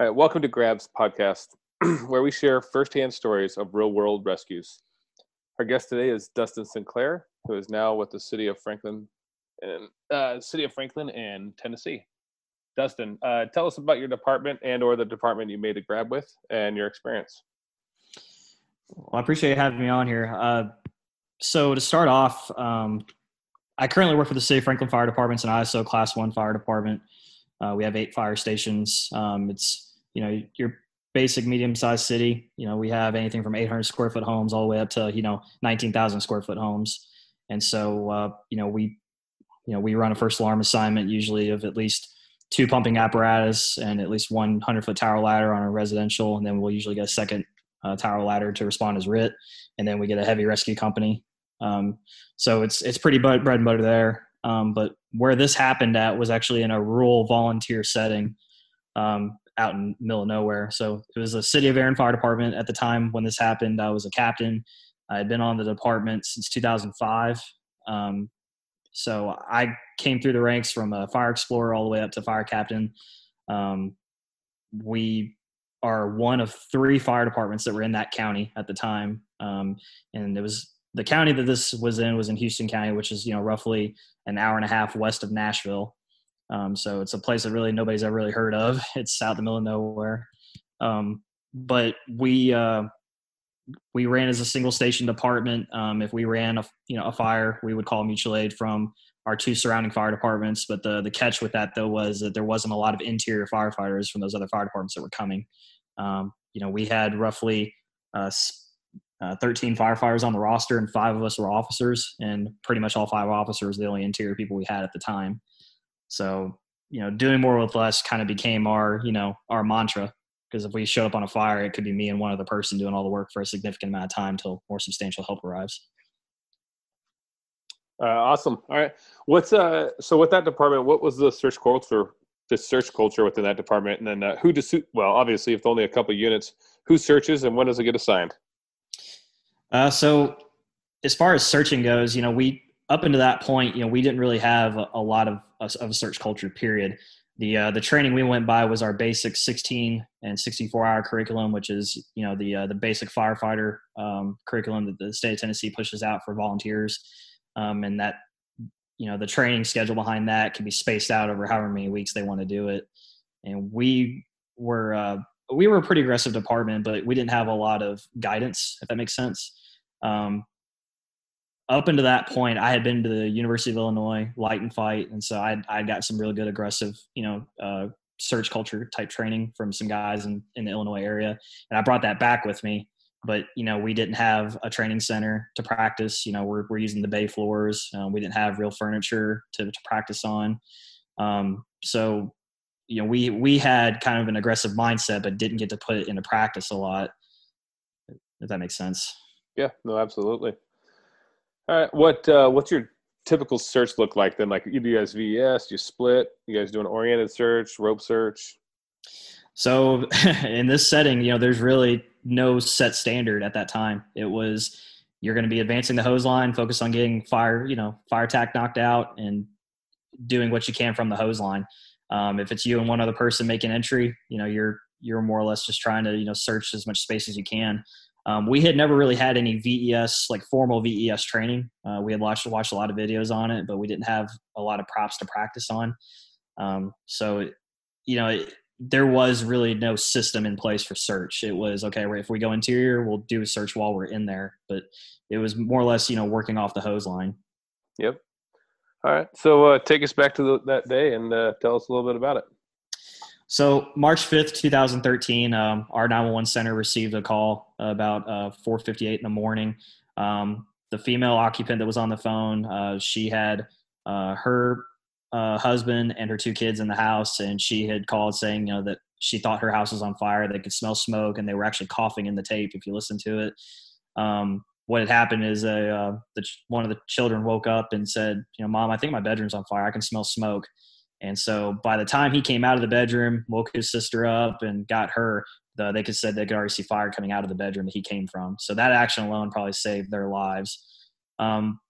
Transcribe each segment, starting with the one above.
All right, welcome to Grabs podcast, where we share firsthand stories of real world rescues. Our guest today is Dustin Sinclair, who is now with the city of Franklin and uh, city of Franklin and Tennessee. Dustin, uh, tell us about your department and or the department you made a grab with and your experience. Well, I appreciate having me on here. Uh, so to start off, um, I currently work for the City of Franklin Fire Department, an ISO Class One fire department. Uh, we have eight fire stations. Um, it's you know your basic medium sized city you know we have anything from 800 square foot homes all the way up to you know 19,000 square foot homes. And so uh, you know we you know we run a first alarm assignment usually of at least two pumping apparatus and at least one 100 foot tower ladder on a residential. And then we'll usually get a second uh, tower ladder to respond as RIT, and then we get a heavy rescue company. Um, so it's it's pretty bread and butter there. Um, but where this happened at was actually in a rural volunteer setting. Um, out in middle of nowhere. So it was a City of Erin Fire Department at the time when this happened. I was a captain. I had been on the department since 2005. Um, so I came through the ranks from a fire explorer all the way up to fire captain. Um, we are one of three fire departments that were in that county at the time, um, and it was the county that this was in was in Houston County, which is you know roughly an hour and a half west of Nashville. Um, so it's a place that really nobody's ever really heard of. It's out in the middle of nowhere. Um, but we uh, we ran as a single station department. Um, if we ran a you know a fire, we would call mutual aid from our two surrounding fire departments. But the the catch with that though was that there wasn't a lot of interior firefighters from those other fire departments that were coming. Um, you know, we had roughly uh, uh, 13 firefighters on the roster, and five of us were officers, and pretty much all five officers the only interior people we had at the time. So, you know, doing more with less kind of became our, you know, our mantra. Because if we showed up on a fire, it could be me and one other person doing all the work for a significant amount of time till more substantial help arrives. Uh, awesome. All right. What's uh? So with that department, what was the search culture? The search culture within that department, and then uh, who does? Well, obviously, if only a couple units, who searches and when does it get assigned? Uh, so as far as searching goes, you know, we up into that point, you know, we didn't really have a, a lot of, of a search culture. Period. The uh, the training we went by was our basic 16 and 64 hour curriculum, which is you know the uh, the basic firefighter um, curriculum that the state of Tennessee pushes out for volunteers, um, and that you know the training schedule behind that can be spaced out over however many weeks they want to do it. And we were uh, we were a pretty aggressive department, but we didn't have a lot of guidance, if that makes sense. Um, up until that point, I had been to the University of Illinois light and fight, and so I I got some really good aggressive, you know, uh, search culture type training from some guys in in the Illinois area, and I brought that back with me. But you know, we didn't have a training center to practice. You know, we're we're using the bay floors. Um, we didn't have real furniture to to practice on. Um, so, you know, we we had kind of an aggressive mindset, but didn't get to put it into practice a lot. If that makes sense. Yeah. No. Absolutely. All right. What uh, what's your typical search look like then? Like you guys VES, you split, you guys do an oriented search, rope search. So in this setting, you know, there's really no set standard at that time. It was you're going to be advancing the hose line, focus on getting fire, you know, fire tack knocked out, and doing what you can from the hose line. Um, if it's you and one other person making entry, you know, you're you're more or less just trying to you know search as much space as you can. Um, we had never really had any VES, like formal VES training. Uh, we had watched, watched a lot of videos on it, but we didn't have a lot of props to practice on. Um, so, you know, it, there was really no system in place for search. It was okay, if we go interior, we'll do a search while we're in there. But it was more or less, you know, working off the hose line. Yep. All right. So uh, take us back to the, that day and uh, tell us a little bit about it. So March 5th, 2013, um, our 911 center received a call about uh, 4:58 in the morning. Um, the female occupant that was on the phone, uh, she had uh, her uh, husband and her two kids in the house, and she had called saying, you know, that she thought her house was on fire. They could smell smoke, and they were actually coughing in the tape. If you listen to it, um, what had happened is a uh, the, one of the children woke up and said, you know, mom, I think my bedroom's on fire. I can smell smoke. And so by the time he came out of the bedroom, woke his sister up and got her, the, they could said they could already see fire coming out of the bedroom that he came from. So that action alone probably saved their lives. Um,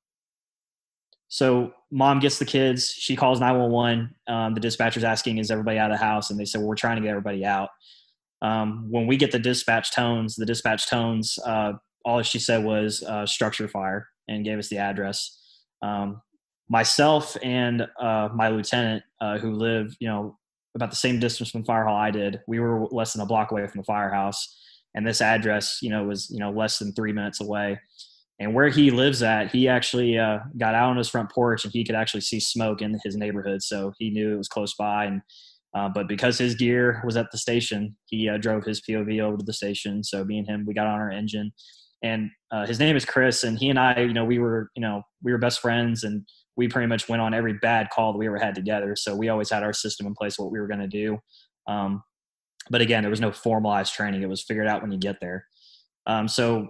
So mom gets the kids. She calls 911. Um, the dispatcher's asking, "Is everybody out of the house?" And they said, well, "We're trying to get everybody out." Um, when we get the dispatch tones, the dispatch tones, uh, all she said was uh, structure fire and gave us the address. Um, myself and uh, my lieutenant, uh, who lived, you know, about the same distance from the fire hall I did, we were less than a block away from the firehouse, and this address, you know, was you know less than three minutes away. And where he lives at, he actually uh, got out on his front porch and he could actually see smoke in his neighborhood, so he knew it was close by. And uh, but because his gear was at the station, he uh, drove his POV over to the station. So me and him, we got on our engine, and uh, his name is Chris, and he and I, you know, we were, you know, we were best friends, and we pretty much went on every bad call that we ever had together. So we always had our system in place, what we were going to do. Um, but again, there was no formalized training; it was figured out when you get there. Um, so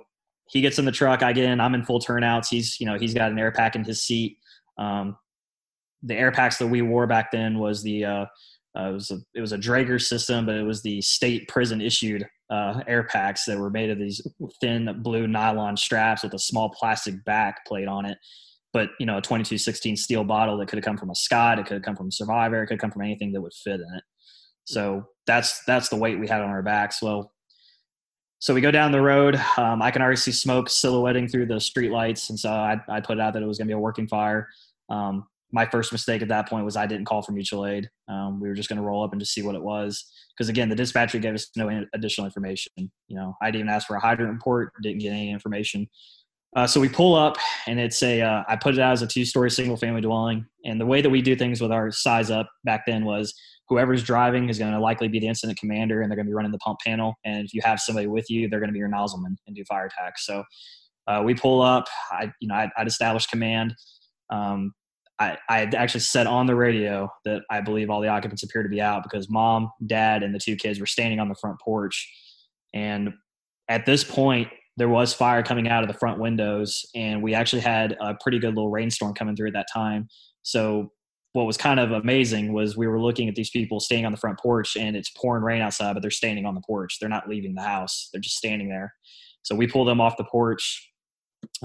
he gets in the truck, I get in, I'm in full turnouts. He's, you know, he's got an air pack in his seat. Um, the air packs that we wore back then was the uh, uh, it was a it was a Draeger system, but it was the state prison issued uh, air packs that were made of these thin blue nylon straps with a small plastic back plate on it. But you know, a 2216 steel bottle that could have come from a Scott, it could have come from a Survivair, it could come from anything that would fit in it. So that's that's the weight we had on our backs. Well, so we go down the road. Um, I can already see smoke silhouetting through the street lights, and so I, I put out that it was going to be a working fire. Um, my first mistake at that point was I didn't call for mutual aid. Um, we were just going to roll up and just see what it was. Because again, the dispatcher gave us no additional information. You know, I didn't even ask for a hydrant report, didn't get any information. Uh, so we pull up, and it's a. Uh, I put it out as a two-story single-family dwelling. And the way that we do things with our size up back then was whoever's driving is going to likely be the incident commander, and they're going to be running the pump panel. And if you have somebody with you, they're going to be your nozzleman and do fire attacks. So uh, we pull up. I, you know, I, would established command. Um, I, I had actually said on the radio that I believe all the occupants appear to be out because mom, dad, and the two kids were standing on the front porch. And at this point, there was fire coming out of the front windows, and we actually had a pretty good little rainstorm coming through at that time. So, what was kind of amazing was we were looking at these people standing on the front porch, and it's pouring rain outside, but they're standing on the porch. They're not leaving the house, they're just standing there. So, we pull them off the porch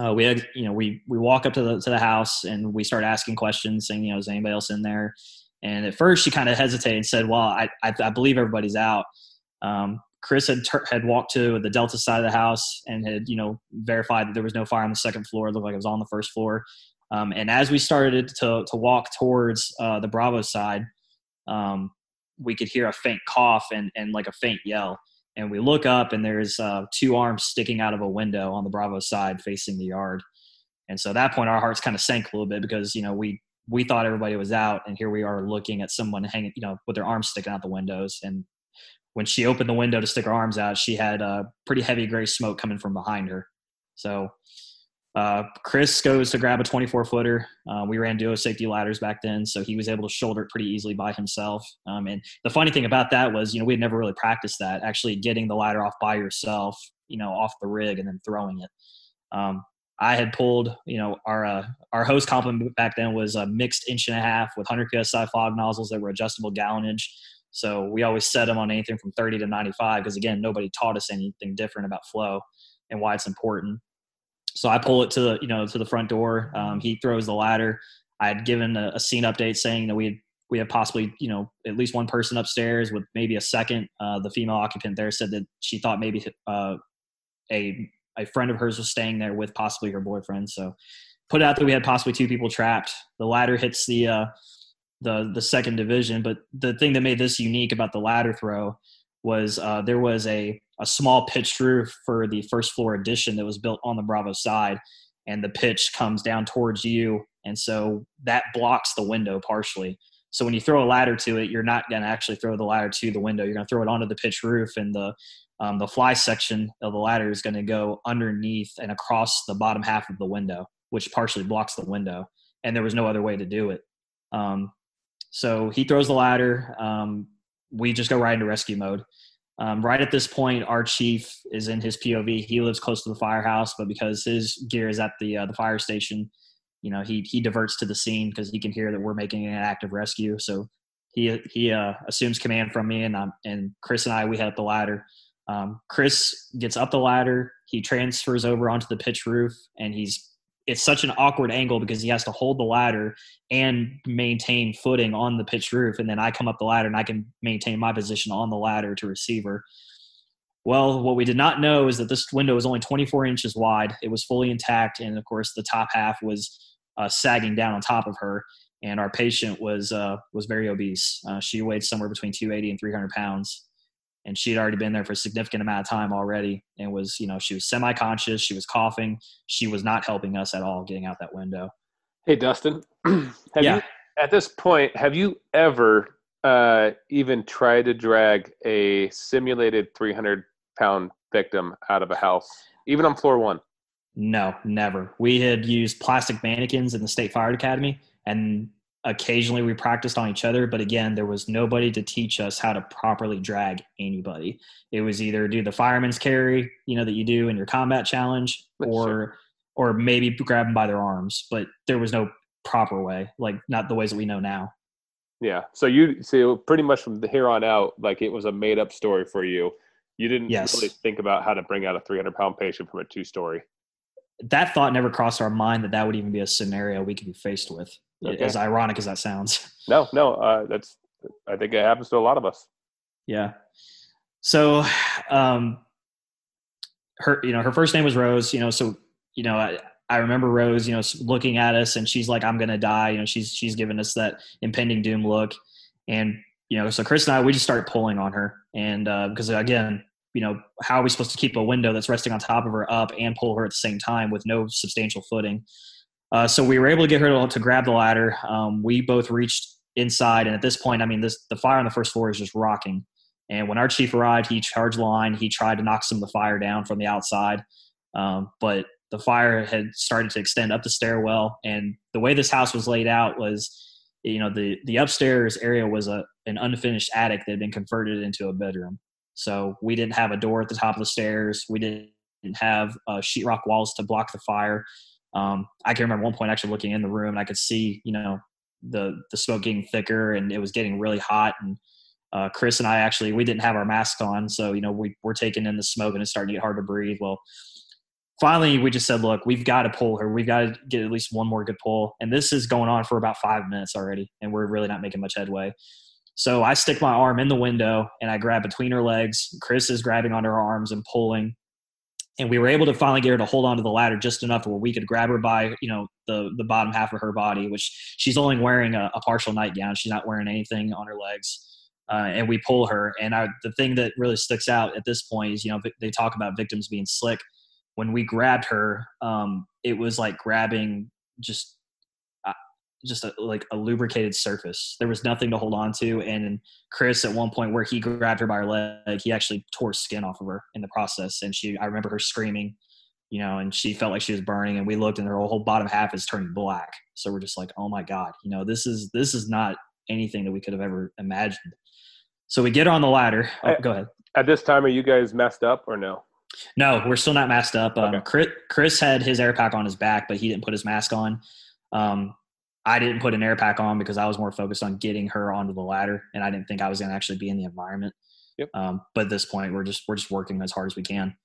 uh, we had you know we we walk up to the to the house and we start asking questions saying you know is anybody else in there and at first she kind of hesitated and said well I, I, I believe everybody's out um, chris had ter- had walked to the delta side of the house and had you know verified that there was no fire on the second floor it looked like it was on the first floor um, and as we started to to walk towards uh, the bravo side um, we could hear a faint cough and and like a faint yell and we look up and there's uh, two arms sticking out of a window on the Bravo side facing the yard. And so at that point, our hearts kind of sank a little bit because you know we we thought everybody was out, and here we are looking at someone hanging, you know, with their arms sticking out the windows. And when she opened the window to stick her arms out, she had a pretty heavy gray smoke coming from behind her. So uh, Chris goes to grab a 24 footer. Uh, we ran duo safety ladders back then, so he was able to shoulder it pretty easily by himself. Um, and the funny thing about that was, you know, we had never really practiced that, actually getting the ladder off by yourself, you know, off the rig and then throwing it. Um, I had pulled, you know, our uh, our hose complement back then was a mixed inch and a half with 100 psi fog nozzles that were adjustable gallonage. So we always set them on anything from 30 to 95 because again, nobody taught us anything different about flow and why it's important. So I pull it to the you know to the front door. Um, he throws the ladder. I had given a, a, scene update saying that we had we had possibly you know at least one person upstairs with maybe a second. Uh, the female occupant there said that she thought maybe uh, a a friend of hers was staying there with possibly her boyfriend. So put out that we had possibly two people trapped. The ladder hits the uh, the the second division, but the thing that made this unique about the ladder throw was uh, there was a a small pitched roof for the first floor addition that was built on the Bravo side, and the pitch comes down towards you, and so that blocks the window partially. So when you throw a ladder to it, you're not going to actually throw the ladder to the window. You're going to throw it onto the pitch roof, and the um, the fly section of the ladder is going to go underneath and across the bottom half of the window, which partially blocks the window. And there was no other way to do it. Um, so he throws the ladder. Um, we just go right into rescue mode. Um, right at this point, our chief is in his POV. He lives close to the firehouse, but because his gear is at the uh, the fire station, you know, he he diverts to the scene because he can hear that we're making an active rescue. So he he uh, assumes command from me, and um, and Chris and I we head up the ladder. Um, Chris gets up the ladder. He transfers over onto the pitch roof, and he's it's such an awkward angle because he has to hold the ladder and maintain footing on the pitched roof, and then I come up the ladder and I can maintain my position on the ladder to receiver. Well, what we did not know is that this window was only 24 inches wide. It was fully intact, and of course, the top half was uh, sagging down on top of her. And our patient was uh, was very obese. Uh, she weighed somewhere between 280 and 300 pounds, and she had already been there for a significant amount of time already. And was, you know, she was semi-conscious. She was coughing. She was not helping us at all getting out that window. Hey, Dustin. yeah. You, at this point, have you ever uh, even tried to drag a simulated 300 pound victim out of a house, even on floor one? No, never. We had used plastic mannequins in the State Fire Academy, and occasionally we practiced on each other. But again, there was nobody to teach us how to properly drag anybody. It was either do the fireman's carry, you know, that you do in your combat challenge, or sure. or maybe grab them by their arms. But there was no proper way, like not the ways that we know now. Yeah. So you so pretty much from here on out, like it was a made up story for you you didn't yes. really think about how to bring out a 300 pound patient from a two story. That thought never crossed our mind that that would even be a scenario we could be faced with. As ironic as that sounds. No, no, uh, that's. I think it happens to a lot of us. Yeah. So, um, her, you know, her first name was Rose. You know, so you know, I, I remember Rose, you know, looking at us and she's like, "I'm gonna die." You know, she's she's giving us that impending doom look, and you know, so Chris and I, we just started pulling on her. And uh, because again, you know, how are we supposed to keep a window that's resting on top of her up and pull her at the same time with no substantial footing? Uh, so we were able to get her to, to grab the ladder. Um, we both reached inside, and at this point, I mean, this the fire on the first floor is just rocking. And when our chief arrived, he charged the line. He tried to knock some of the fire down from the outside, um, but the fire had started to extend up the stairwell. And the way this house was laid out was, you know, the the upstairs area was a an unfinished attic that had been converted into a bedroom. So we didn't have a door at the top of the stairs. We didn't have uh, sheetrock walls to block the fire. Um, I can remember one point actually looking in the room and I could see, you know, the the smoke getting thicker and it was getting really hot. And uh, Chris and I actually we didn't have our masks on, so you know we we're taking in the smoke and it's starting to get hard to breathe. Well, finally we just said, look, we've got to pull her. We've got to get at least one more good pull. And this is going on for about five minutes already, and we're really not making much headway. So I stick my arm in the window and I grab between her legs. Chris is grabbing onto her arms and pulling. And we were able to finally get her to hold onto the ladder just enough where we could grab her by, you know, the the bottom half of her body, which she's only wearing a, a partial nightgown. She's not wearing anything on her legs. Uh, and we pull her. And I, the thing that really sticks out at this point is, you know, they talk about victims being slick. When we grabbed her, um, it was like grabbing just just a, like a lubricated surface. There was nothing to hold on to. And Chris, at one point where he grabbed her by her leg, he actually tore skin off of her in the process. And she, I remember her screaming, you know, and she felt like she was burning. And we looked, and her whole bottom half is turning black. So we're just like, oh my god, you know, this is this is not anything that we could have ever imagined. So we get her on the ladder. Oh, at, go ahead. At this time, are you guys messed up or no? No, we're still not masked up. Um, okay. Chris, Chris had his air pack on his back, but he didn't put his mask on. Um, I didn't put an air pack on because I was more focused on getting her onto the ladder, and I didn't think I was going to actually be in the environment. Yep. Um, but at this point, we're just we're just working as hard as we can.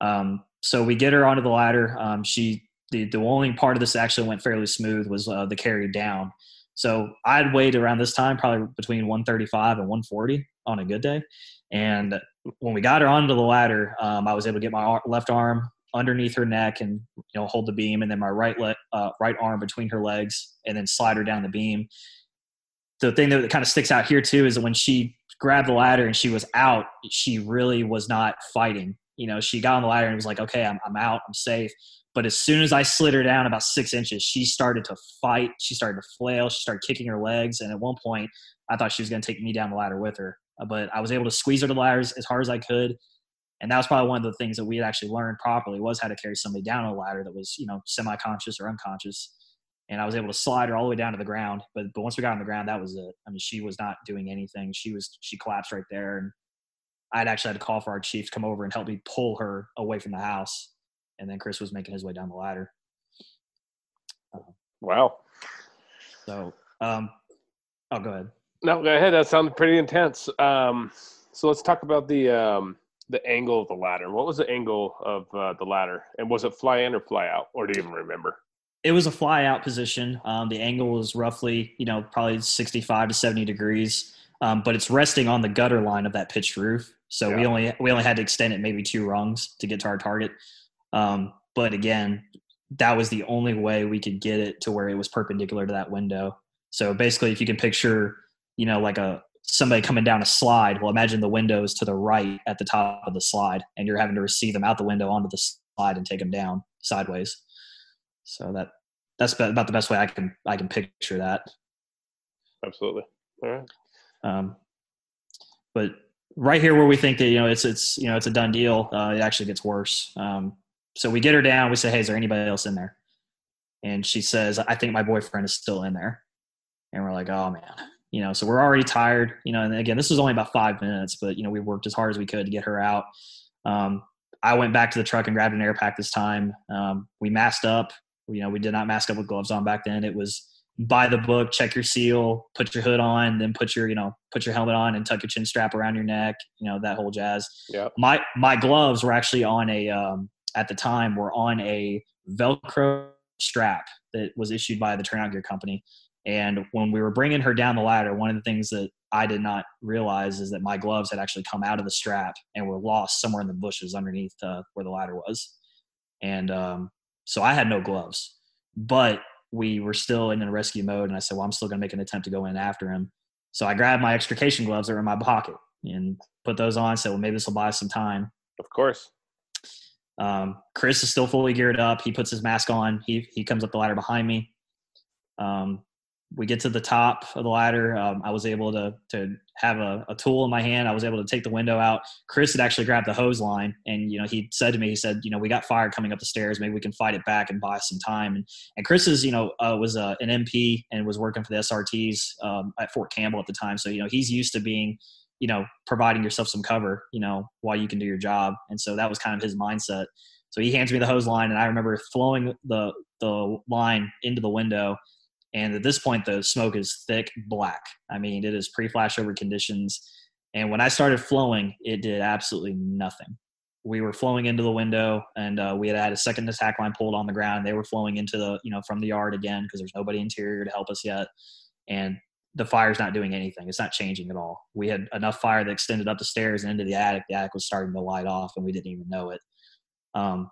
Um, so we get her onto the ladder. Um, she the the only part of this actually went fairly smooth was uh, the carry down. So I'd weighed around this time probably between 135 and 140 on a good day. And when we got her onto the ladder, um, I was able to get my left arm underneath her neck and you know hold the beam, and then my right le- uh, right arm between her legs, and then slide her down the beam. The thing that kind of sticks out here too is that when she grabbed the ladder and she was out, she really was not fighting. You know, she got on the ladder and was like, "Okay, I'm I'm out, I'm safe." But as soon as I slid her down about six inches, she started to fight. She started to flail. She started kicking her legs, and at one point, I thought she was going to take me down the ladder with her. But I was able to squeeze her to the ladder as hard as I could and that was probably one of the things that we had actually learned properly was how to carry somebody down a ladder that was you know semi-conscious or unconscious. And i was able to slide her all the way down to the ground. But but once we got on the ground that was it. I mean she was not doing anything. She was she collapsed right there. And i'd actually had to call for our chief to come over and help me pull her away from the house. And then chris was making his way down the ladder. Wow. So um oh go ahead. No go ahead. That sounds pretty intense. Um so let's talk about the um the angle of the ladder. What was the angle of uh, the ladder, and was it fly in or fly out, or do you even remember? it was a fly out position. Um, the angle was roughly, you know, probably 65 to 70 degrees, um, but it's resting on the gutter line of that pitched roof. So yeah. we only we only had to extend it maybe two rungs to get to our target. Um, but again, that was the only way we could get it to where it was perpendicular to that window. So basically, if you can picture, you know, like a somebody coming down a slide, well, imagine the windows to the right at the top of the slide, and you're having to receive them out the window onto the slide and take them down sideways. So that that's about the best way I can I can picture that. Absolutely. All right. Um, but right here where we think that you know it's it's you know it's a done deal, uh, it actually gets worse. Um, so we get her down. We say, "Hey, is there anybody else in there?" And she says, "I think my boyfriend is still in there." And we're like, "Oh man." You know, so we're already tired. You know, and again, this was only about five minutes, but you know, we worked as hard as we could to get her out. Um, I went back to the truck and grabbed an air pack this time. Um, we masked up. You know, we did not mask up with gloves on back then. It was buy the book, check your seal, put your hood on, then put your, you know, put your helmet on and tuck your chin strap around your neck, you know, that whole jazz. Yeah. My my gloves were actually on a um, at the time were on a Velcro strap that was issued by the Turnout Gear Company. And when we were bringing her down the ladder, one of the things that I did not realize is that my gloves had actually come out of the strap and were lost somewhere in the bushes underneath uh, where the ladder was. And um, so I had no gloves, but we were still in a rescue mode. And I said, well, I'm still going to make an attempt to go in after him. So I grabbed my extrication gloves that were in my pocket and put those on. Said, well, maybe this will buy us some time. Of course. Um, Chris is still fully geared up. He puts his mask on. He he comes up the ladder behind me. Um, we get to the top of the ladder. Um, I was able to to have a, a, tool in my hand. I was able to take the window out. Chris had actually grabbed the hose line, and you know he said to me, he said, you know, we got fire coming up the stairs. Maybe we can fight it back and buy some time. And and Chris is you know uh, was uh, an MP and was working for the SRTs um, at Fort Campbell at the time, so you know he's used to being you know providing yourself some cover, you know, while you can do your job. And so that was kind of his mindset. So he hands me the hose line, and I remember flowing the the line into the window and at this point, the smoke is thick black. I mean, it is pre flashover conditions. And when I started flowing, it did absolutely nothing. We were flowing into the window, and uh, we had had a second attack line pulled on the ground. They were flowing into the, you know, from the yard again because there's nobody interior to help us yet. And the fire's not doing anything. It's not changing at all. We had enough fire that extended up the stairs and into the attic. The attic was starting to light off, and we didn't even know it. Um,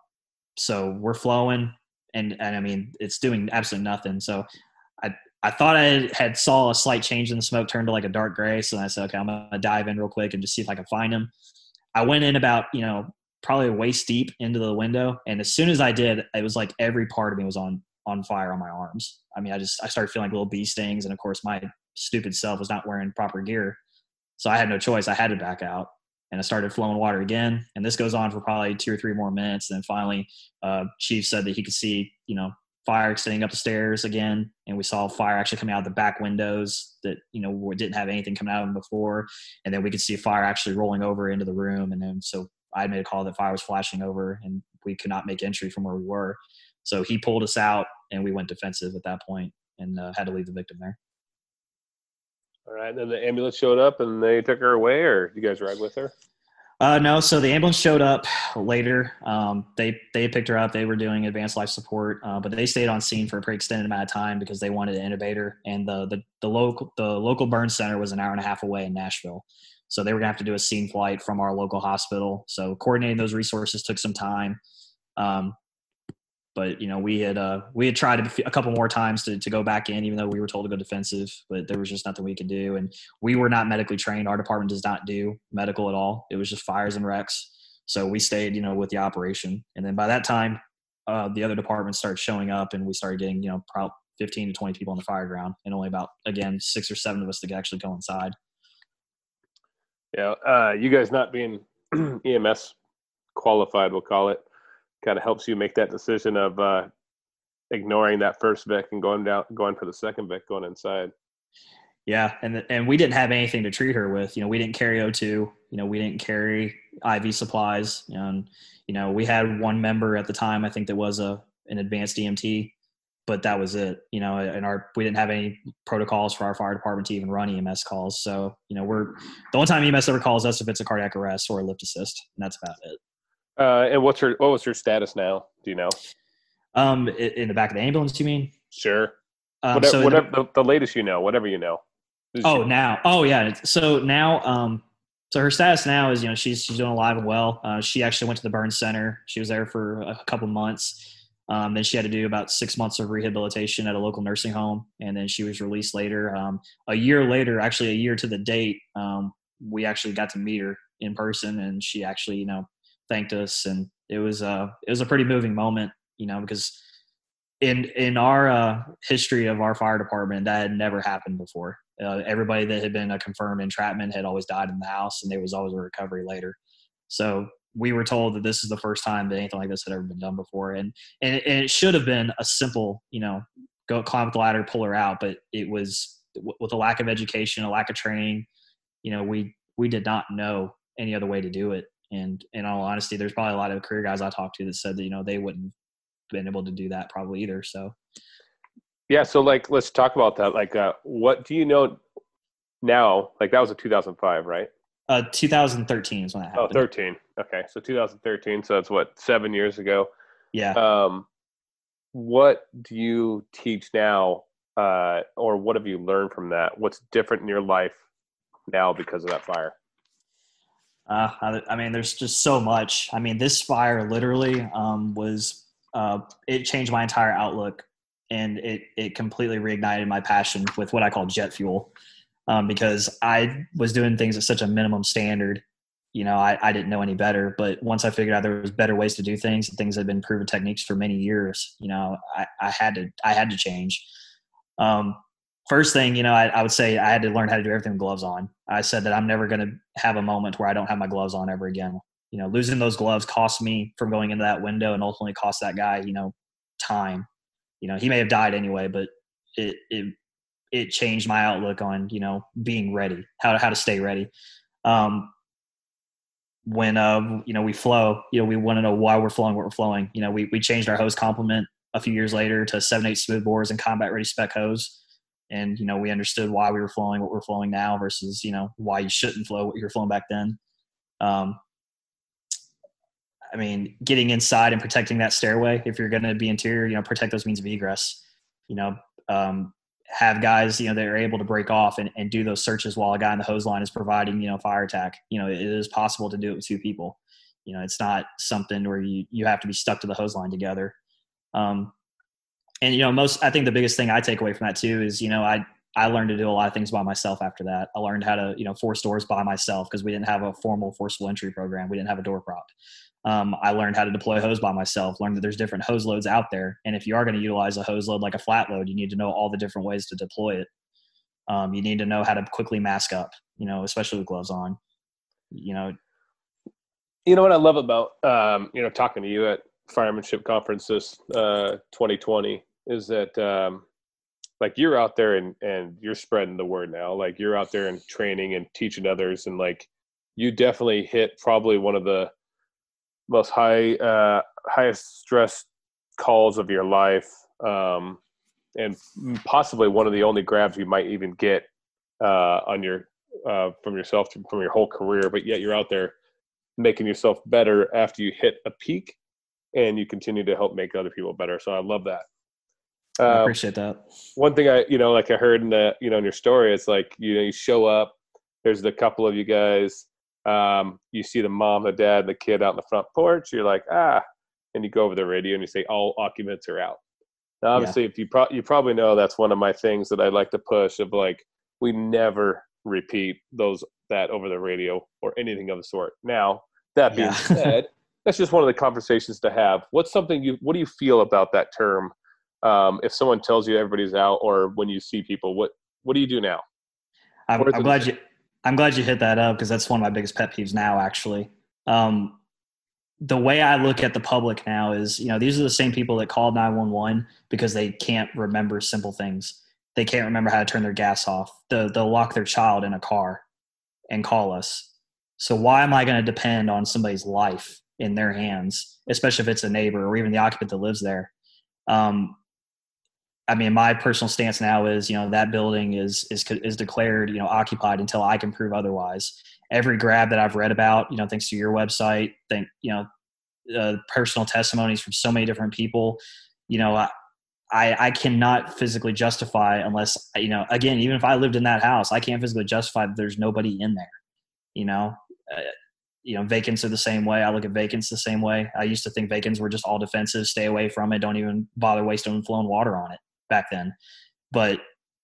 so we're flowing, and and I mean, it's doing absolutely nothing. So I thought I had saw a slight change in the smoke turn to like a dark gray. So I said, okay, I'm gonna dive in real quick and just see if I can find him. I went in about you know probably waist deep into the window, and as soon as I did, it was like every part of me was on on fire on my arms. I mean, I just I started feeling like little bee stings, and of course my stupid self was not wearing proper gear, so I had no choice. I had to back out, and I started flowing water again. And this goes on for probably two or three more minutes. And then finally, uh, Chief said that he could see you know fire extending up the stairs again and we saw fire actually coming out of the back windows that you know didn't have anything coming out of them before and then we could see fire actually rolling over into the room and then so i made a call that fire was flashing over and we could not make entry from where we were. So he pulled us out and we went defensive at that point and uh, had to leave the victim there. All right then the ambulance showed up and they took her away or you guys ride with her uh, no, so the ambulance showed up later. Um, they they picked her up. They were doing advanced life support, uh, but they stayed on scene for a pretty extended amount of time because they wanted an intubator. And the the the local the local burn center was an hour and a half away in Nashville, so they were gonna have to do a scene flight from our local hospital. So coordinating those resources took some time. Um, but you know we had uh, we had tried a, couple more times to, to go back in even though we were told to go defensive but there was just nothing we could do. And we were not medically trained. Our department does not do medical at all. It was just fires and wrecks. So we stayed you know with the operation. And then by that time uh, the other departments started showing up and we started getting you know probably 15 to 20 people on the fire ground. And only about again six or seven of us to actually go inside. Yeah uh, you guys not being ems qualified we'll call it kind of helps you make that decision of uh, ignoring that first Vic and going down, going for the second Vic, going inside. Yeah, and and we didn't have anything to treat her with. You know, we didn't carry O2. You know, we didn't carry IV supplies. And you know, we had one member at the time. I think that was a an advanced EMT, but that was it. You know, and our we didn't have any protocols for our fire department to even run EMS calls. So you know, we're the only time EMS ever calls us if it's a cardiac arrest or a lift assist, and that's about it. Uh, and what's her what was her status now? Do you know? Um, in the back of the ambulance, you mean? Sure. Um, whatever, so whatever the, the, latest you know, whatever you know. Oh, now, oh yeah. So now, um, so her status now is you know she's she's doing alive and well. Uh, she actually went to the burn center. She was there for a couple months. Um, then she had to do about six months of rehabilitation at a local nursing home, and then she was released later. Um, a year later, actually a year to the date, um, we actually got to meet her in person, and she actually you know thanked us, and it was a uh, it was a pretty moving moment, you know, because in in our uh, history of our fire department, that had never happened before. Uh, everybody that had been a confirmed entrapment had always died in the house, and there was always a recovery later. So we were told that this is the first time that anything like this had ever been done before, and and it, and it should have been a simple, you know, go climb the ladder, pull her out, but it was with a lack of education, a lack of training. You know, we we did not know any other way to do it, and in all honesty, there's probably a lot of career guys I talked to that said that you know they wouldn't been able to do that probably either. So, yeah. So like, let's talk about that. Like, uh, what do you know now? Like that was a 2005, right? Uh, 2013 is when that happened. Oh, 13. Okay, so 2013. So that's what seven years ago. Yeah. Um, what do you teach now, uh, or what have you learned from that? What's different in your life now because of that fire? Uh, I, I mean, there's just so much. I mean, this fire literally um, was uh, it changed my entire outlook, and it it completely reignited my passion with what I call jet fuel um, because I was doing things at such a minimum standard. You know, I, I didn't know any better, but once I figured out there was better ways to do things and things had been proven techniques for many years, you know, I, I had to, I had to change. Um, first thing, you know, I, I, would say I had to learn how to do everything with gloves on. I said that I'm never going to have a moment where I don't have my gloves on ever again. You know, losing those gloves cost me from going into that window and ultimately cost that guy, you know, time. You know, he may have died anyway, but it, it it changed my outlook on you know being ready, how to how to stay ready. Um, when uh, you know we flow, you know we want to know why we're flowing, what we're flowing. You know we we changed our hose complement a few years later to seven eight smooth bores and combat ready spec hose, and you know we understood why we were flowing what we're flowing now versus you know why you shouldn't flow what you're flowing back then. Um, I mean, getting inside and protecting that stairway. If you're going to be interior, you know, protect those means of egress. You know, um, have guys, you know, that are able to break off and, and do those searches while a guy in the hose line is providing, you know, fire attack. You know, it is possible to do it with two people. You know, it's not something where you, you have to be stuck to the hose line together. Um, and, you know, most, I think the biggest thing I take away from that too is, you know, I, I learned to do a lot of things by myself after that. I learned how to, you know, force doors by myself because we didn't have a formal forcible entry program. We didn't have a door prop um, I learned how to deploy hose by myself, learned that there's different hose loads out there. And if you are going to utilize a hose load like a flat load, you need to know all the different ways to deploy it. Um, you need to know how to quickly mask up, you know, especially with gloves on, you know. You know what I love about, um, you know, talking to you at firemanship conferences uh, 2020 is that, um, like you're out there and, and you're spreading the word now. Like you're out there and training and teaching others. And like you definitely hit probably one of the, most high uh, highest stress calls of your life, um, and possibly one of the only grabs you might even get uh, on your uh, from yourself from your whole career. But yet you're out there making yourself better after you hit a peak, and you continue to help make other people better. So I love that. I um, appreciate that. One thing I, you know, like I heard in the, you know, in your story, it's like, you know, you show up, there's a couple of you guys, um, you see the mom, the dad, the kid out in the front porch. You're like, ah, and you go over the radio and you say, all occupants are out. Now, obviously, yeah. if you pro- you probably know that's one of my things that I like to push of like we never repeat those that over the radio or anything of the sort. Now, that being yeah. said, that's just one of the conversations to have. What's something you? What do you feel about that term? Um, if someone tells you everybody's out, or when you see people, what what do you do now? I'm, I'm glad you I'm glad you hit that up because that's one of my biggest pet peeves now, actually. Um, the way I look at the public now is, you know, these are the same people that called 911 because they can't remember simple things. They can't remember how to turn their gas off. They'll, they'll lock their child in a car and call us. So why am I going to depend on somebody's life in their hands, especially if it's a neighbor or even the occupant that lives there? Um, I mean, my personal stance now is, you know, that building is is is declared, you know, occupied until I can prove otherwise. Every grab that I've read about, you know, thanks to your website, thank you know, uh, personal testimonies from so many different people, you know, I, I, I cannot physically justify unless you know again even if I lived in that house I can't physically justify that there's nobody in there you know uh, you know vacants are the same way I look at vacants the same way I used to think vacants were just all defensive stay away from it don't even bother wasting flowing water on it back then but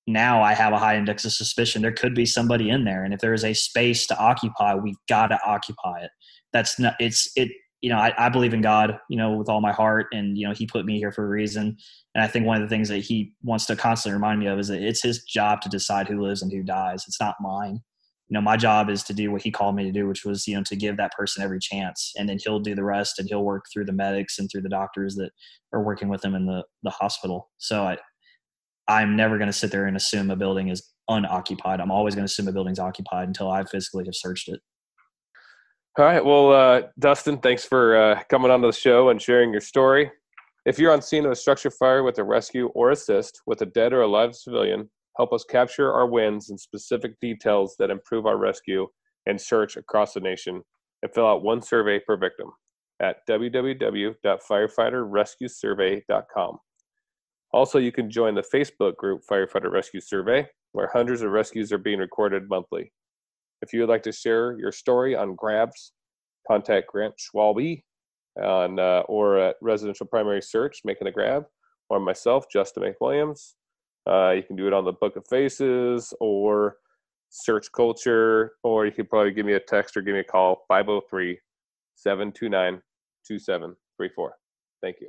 now I have a high index of suspicion there could be somebody in there and if there is a space to occupy we've got to occupy it that's not it's it you know, I, I, believe in God, you know, with all my heart, and you know, He put me here for a reason. And I think one of the things that He wants to constantly remind me of is that it's His job to decide who lives and who dies. It's not mine. You know, my job is to do what He called me to do, which was, you know, to give that person every chance, and then He'll do the rest, and He'll work through the medics and through the doctors that are working with him in the the hospital. So I, I'm never going to sit there and assume a building is unoccupied. I'm always going to assume a building's occupied until I physically have searched it. All right. Well, uh, Dustin, thanks for uh, coming onto the show and sharing your story. If you're on scene of a structure fire with a rescue or assist with a dead or alive civilian, help us capture our wins and specific details that improve our rescue and search across the nation and fill out one survey per victim at www.firefighterrescuesurvey.com. Also, you can join the Facebook group Firefighter Rescue Survey, where hundreds of rescues are being recorded monthly. If you would like to share your story on grabs, contact Grant Schwalbe on, uh, or at Residential Primary Search, Making a Grab, or myself, Justin McWilliams. Uh, you can do it on the Book of Faces or Search Culture, or you can probably give me a text or give me a call, 503 729 2734. Thank you.